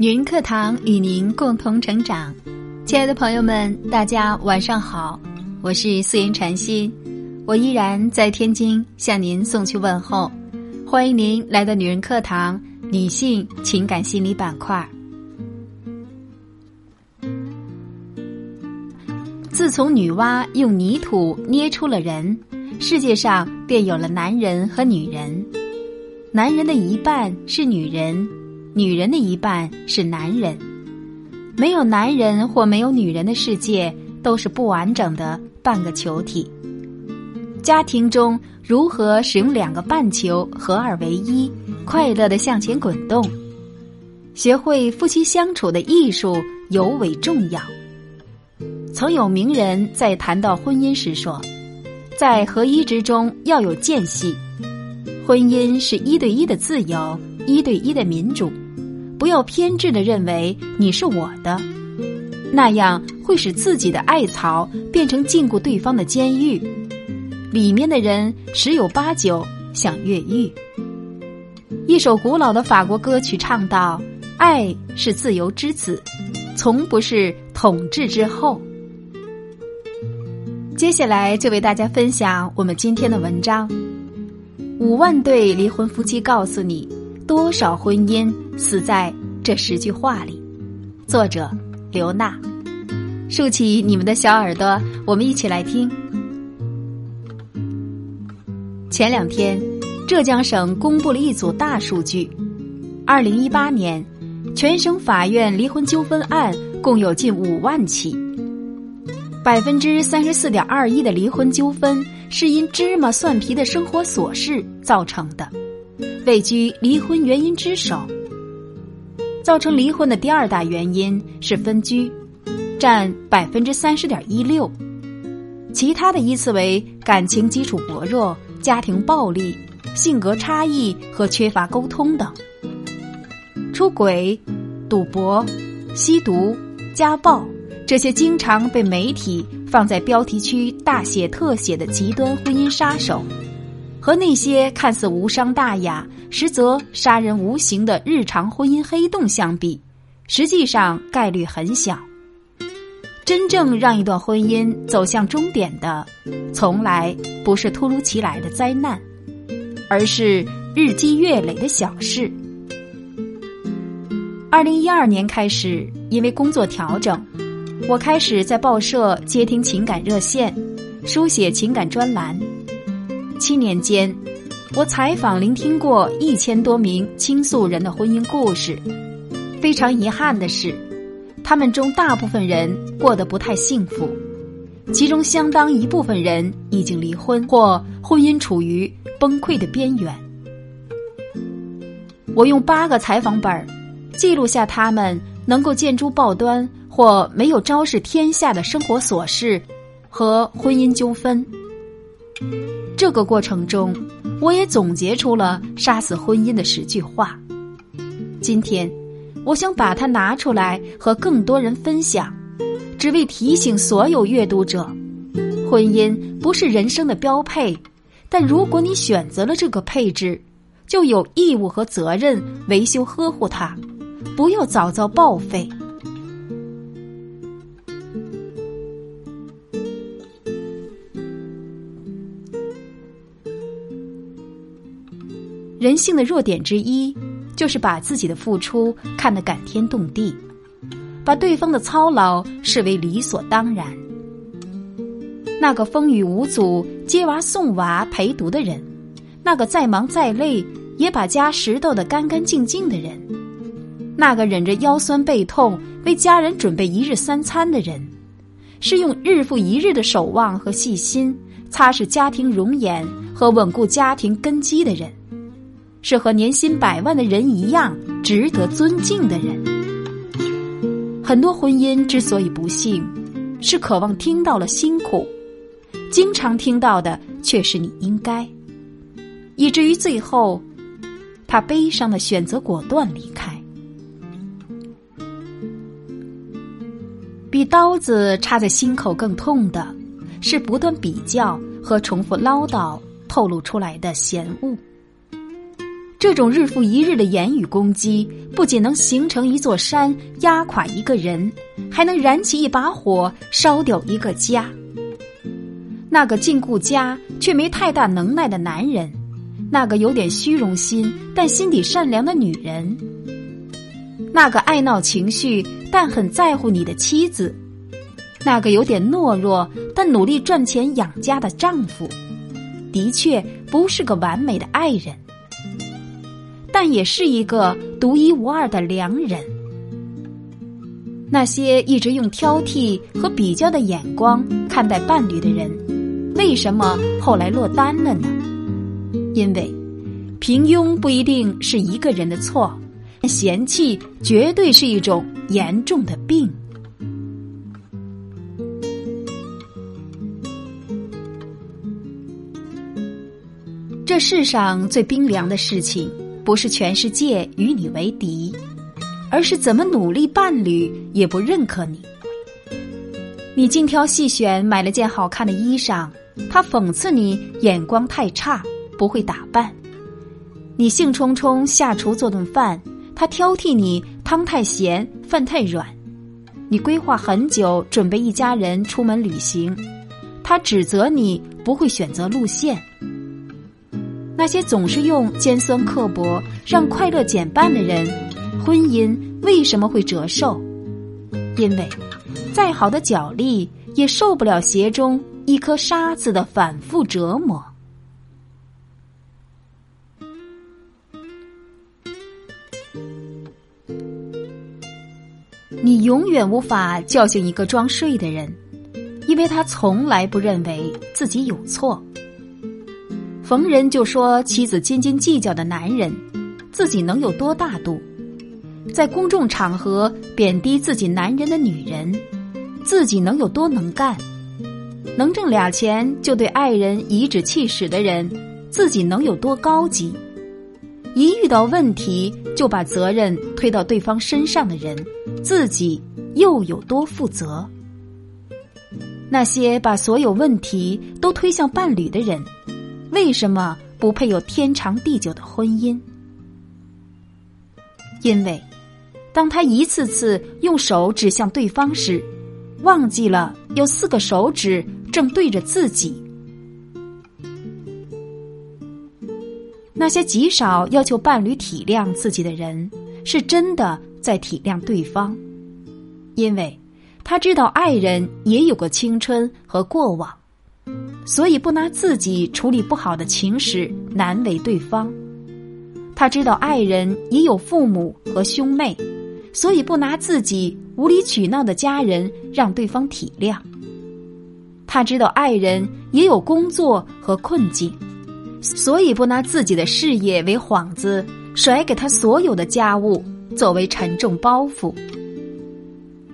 女人课堂与您共同成长，亲爱的朋友们，大家晚上好，我是素颜禅心，我依然在天津向您送去问候，欢迎您来到女人课堂女性情感心理板块。自从女娲用泥土捏出了人，世界上便有了男人和女人。男人的一半是女人，女人的一半是男人。没有男人或没有女人的世界，都是不完整的半个球体。家庭中如何使用两个半球合二为一，快乐的向前滚动？学会夫妻相处的艺术尤为重要。曾有名人在谈到婚姻时说，在合一之中要有间隙。婚姻是一对一的自由，一对一的民主，不要偏执的认为你是我的，那样会使自己的爱草变成禁锢对方的监狱，里面的人十有八九想越狱。一首古老的法国歌曲唱道：“爱是自由之子，从不是统治之后。”接下来就为大家分享我们今天的文章。五万对离婚夫妻告诉你，多少婚姻死在这十句话里。作者刘娜，竖起你们的小耳朵，我们一起来听。前两天，浙江省公布了一组大数据：二零一八年，全省法院离婚纠纷案共有近五万起，百分之三十四点二一的离婚纠纷。是因芝麻蒜皮的生活琐事造成的，位居离婚原因之首。造成离婚的第二大原因是分居，占百分之三十点一六，其他的依次为感情基础薄弱、家庭暴力、性格差异和缺乏沟通等。出轨、赌博、吸毒、家暴。这些经常被媒体放在标题区大写特写的极端婚姻杀手，和那些看似无伤大雅，实则杀人无形的日常婚姻黑洞相比，实际上概率很小。真正让一段婚姻走向终点的，从来不是突如其来的灾难，而是日积月累的小事。二零一二年开始，因为工作调整。我开始在报社接听情感热线，书写情感专栏。七年间，我采访聆听过一千多名倾诉人的婚姻故事。非常遗憾的是，他们中大部分人过得不太幸福，其中相当一部分人已经离婚或婚姻处于崩溃的边缘。我用八个采访本记录下他们能够见诸报端。或没有昭示天下的生活琐事和婚姻纠纷，这个过程中，我也总结出了杀死婚姻的十句话。今天，我想把它拿出来和更多人分享，只为提醒所有阅读者：婚姻不是人生的标配，但如果你选择了这个配置，就有义务和责任维修呵护它，不要早早报废。人性的弱点之一，就是把自己的付出看得感天动地，把对方的操劳视为理所当然。那个风雨无阻接娃送娃陪读的人，那个再忙再累也把家拾掇得干干净净的人，那个忍着腰酸背痛为家人准备一日三餐的人，是用日复一日的守望和细心擦拭家庭容颜和稳固家庭根基的人。是和年薪百万的人一样值得尊敬的人。很多婚姻之所以不幸，是渴望听到了辛苦，经常听到的却是你应该，以至于最后，他悲伤的选择果断离开。比刀子插在心口更痛的，是不断比较和重复唠叨透露出来的嫌恶。这种日复一日的言语攻击，不仅能形成一座山，压垮一个人，还能燃起一把火，烧掉一个家。那个禁锢家却没太大能耐的男人，那个有点虚荣心但心底善良的女人，那个爱闹情绪但很在乎你的妻子，那个有点懦弱但努力赚钱养家的丈夫，的确不是个完美的爱人。但也是一个独一无二的良人。那些一直用挑剔和比较的眼光看待伴侣的人，为什么后来落单了呢？因为平庸不一定是一个人的错，嫌弃绝对是一种严重的病。这世上最冰凉的事情。不是全世界与你为敌，而是怎么努力伴侣也不认可你。你精挑细选买了件好看的衣裳，他讽刺你眼光太差，不会打扮。你兴冲冲下厨做顿饭，他挑剔你汤太咸，饭太软。你规划很久准备一家人出门旅行，他指责你不会选择路线。那些总是用尖酸刻薄让快乐减半的人，婚姻为什么会折寿？因为再好的脚力也受不了鞋中一颗沙子的反复折磨。你永远无法叫醒一个装睡的人，因为他从来不认为自己有错。逢人就说妻子斤斤计较的男人，自己能有多大度？在公众场合贬低自己男人的女人，自己能有多能干？能挣俩钱就对爱人颐指气使的人，自己能有多高级？一遇到问题就把责任推到对方身上的人，自己又有多负责？那些把所有问题都推向伴侣的人。为什么不配有天长地久的婚姻？因为，当他一次次用手指向对方时，忘记了有四个手指正对着自己。那些极少要求伴侣体谅自己的人，是真的在体谅对方，因为他知道爱人也有过青春和过往。所以不拿自己处理不好的情史难为对方，他知道爱人也有父母和兄妹，所以不拿自己无理取闹的家人让对方体谅。他知道爱人也有工作和困境，所以不拿自己的事业为幌子，甩给他所有的家务作为沉重包袱。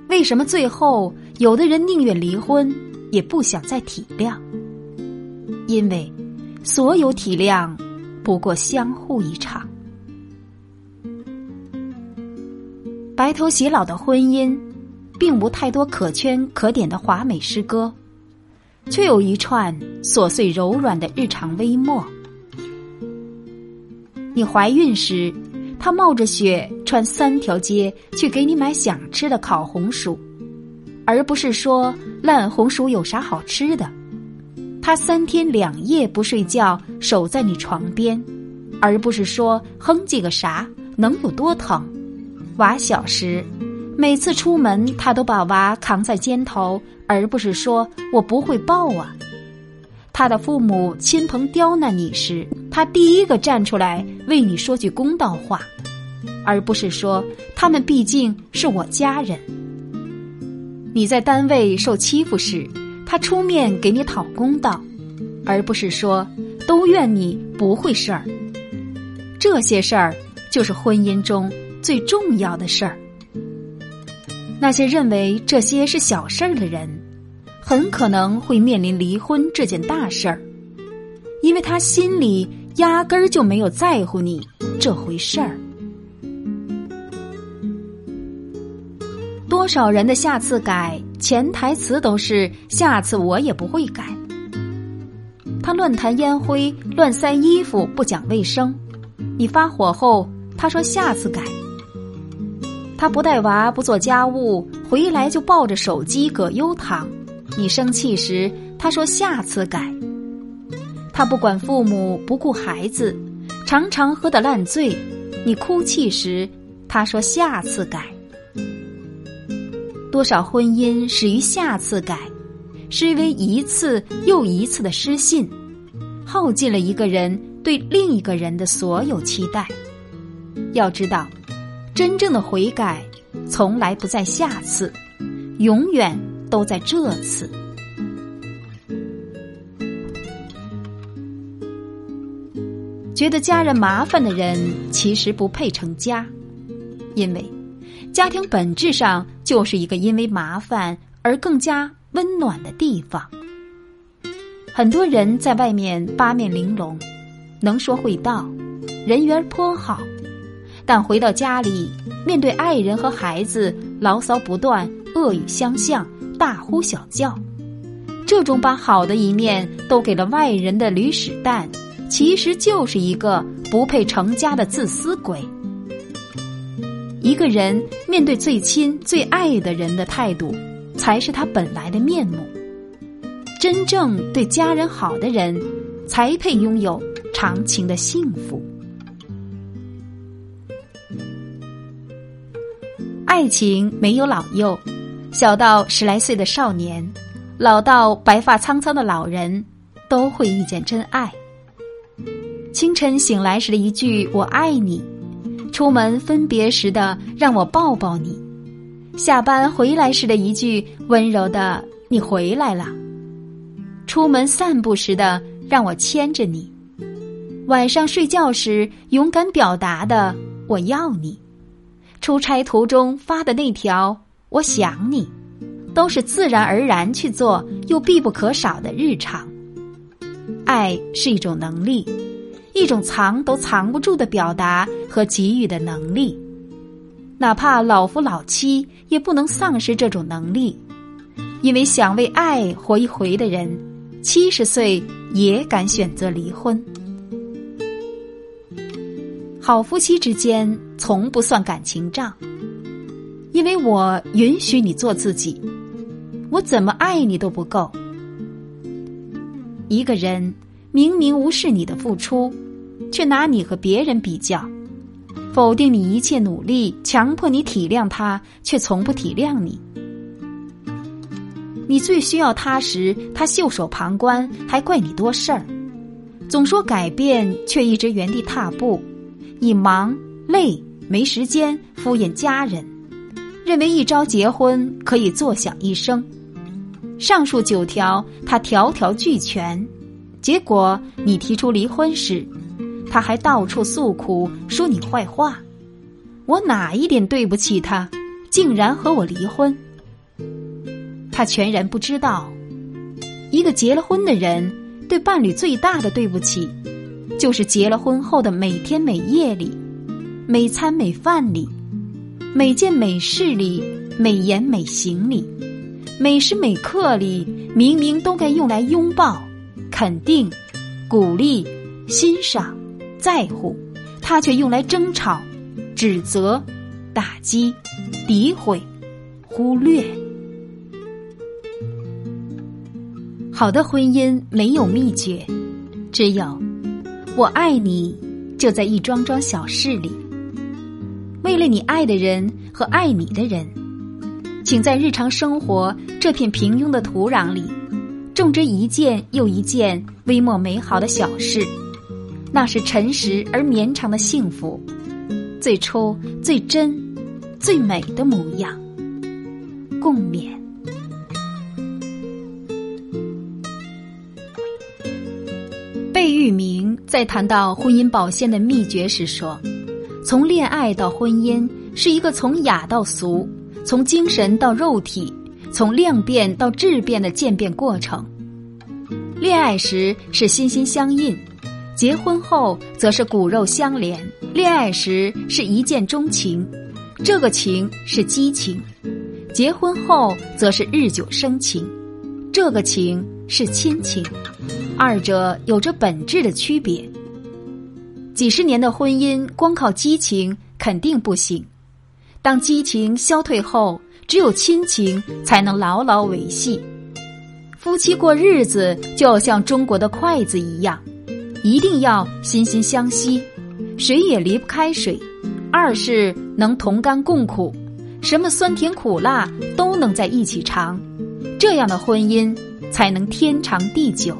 为什么最后有的人宁愿离婚，也不想再体谅？因为，所有体谅不过相互一场。白头偕老的婚姻，并无太多可圈可点的华美诗歌，却有一串琐碎柔软的日常微末。你怀孕时，他冒着雪穿三条街去给你买想吃的烤红薯，而不是说烂红薯有啥好吃的。他三天两夜不睡觉，守在你床边，而不是说哼唧个啥，能有多疼？娃小时，每次出门他都把娃扛在肩头，而不是说我不会抱啊。他的父母亲朋刁难你时，他第一个站出来为你说句公道话，而不是说他们毕竟是我家人。你在单位受欺负时。他出面给你讨公道，而不是说都怨你不会事儿。这些事儿就是婚姻中最重要的事儿。那些认为这些是小事儿的人，很可能会面临离婚这件大事儿，因为他心里压根儿就没有在乎你这回事儿。多少人的下次改潜台词都是下次我也不会改。他乱弹烟灰，乱塞衣服，不讲卫生，你发火后，他说下次改。他不带娃，不做家务，回来就抱着手机葛优躺。你生气时，他说下次改。他不管父母，不顾孩子，常常喝得烂醉。你哭泣时，他说下次改。多少婚姻始于下次改，是因为一次又一次的失信，耗尽了一个人对另一个人的所有期待。要知道。真正的悔改，从来不在下次，永远都在这次。觉得家人麻烦的人，其实不配成家，因为家庭本质上就是一个因为麻烦而更加温暖的地方。很多人在外面八面玲珑，能说会道，人缘颇好。但回到家里，面对爱人和孩子，牢骚不断，恶语相向，大呼小叫，这种把好的一面都给了外人的驴屎蛋，其实就是一个不配成家的自私鬼。一个人面对最亲最爱的人的态度，才是他本来的面目。真正对家人好的人，才配拥有长情的幸福。爱情没有老幼，小到十来岁的少年，老到白发苍苍的老人，都会遇见真爱。清晨醒来时的一句“我爱你”，出门分别时的“让我抱抱你”，下班回来时的一句温柔的“你回来了”，出门散步时的“让我牵着你”，晚上睡觉时勇敢表达的“我要你”。出差途中发的那条“我想你”，都是自然而然去做又必不可少的日常。爱是一种能力，一种藏都藏不住的表达和给予的能力。哪怕老夫老妻，也不能丧失这种能力。因为想为爱活一回的人，七十岁也敢选择离婚。好夫妻之间从不算感情账，因为我允许你做自己，我怎么爱你都不够。一个人明明无视你的付出，却拿你和别人比较，否定你一切努力，强迫你体谅他，却从不体谅你。你最需要他时，他袖手旁观，还怪你多事儿，总说改变，却一直原地踏步。你忙累没时间敷衍家人，认为一朝结婚可以坐享一生，上述九条他条条俱全，结果你提出离婚时，他还到处诉苦说你坏话，我哪一点对不起他，竟然和我离婚？他全然不知道，一个结了婚的人对伴侣最大的对不起。就是结了婚后的每天每夜里，每餐每饭里，每件每事里，每言每行里，每时每刻里，明明都该用来拥抱、肯定、鼓励、欣赏、在乎，他却用来争吵、指责、打击、诋毁、忽略。好的婚姻没有秘诀，只有。我爱你，就在一桩桩小事里。为了你爱的人和爱你的人，请在日常生活这片平庸的土壤里，种植一件又一件微末美好的小事。那是诚实而绵长的幸福，最初、最真、最美的模样。共勉。贝聿铭在谈到婚姻保鲜的秘诀时说：“从恋爱到婚姻，是一个从雅到俗、从精神到肉体、从量变到质变的渐变过程。恋爱时是心心相印，结婚后则是骨肉相连。恋爱时是一见钟情，这个情是激情；结婚后则是日久生情，这个情是亲情。”二者有着本质的区别。几十年的婚姻光靠激情肯定不行。当激情消退后，只有亲情才能牢牢维系。夫妻过日子就像中国的筷子一样，一定要心心相惜，谁也离不开谁。二是能同甘共苦，什么酸甜苦辣都能在一起尝，这样的婚姻才能天长地久。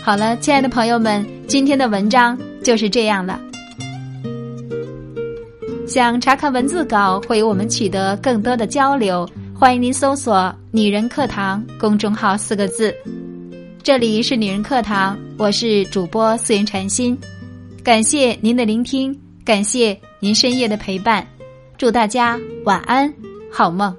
好了，亲爱的朋友们，今天的文章就是这样了。想查看文字稿会与我们取得更多的交流，欢迎您搜索“女人课堂”公众号四个字。这里是女人课堂，我是主播素颜禅心，感谢您的聆听，感谢您深夜的陪伴，祝大家晚安，好梦。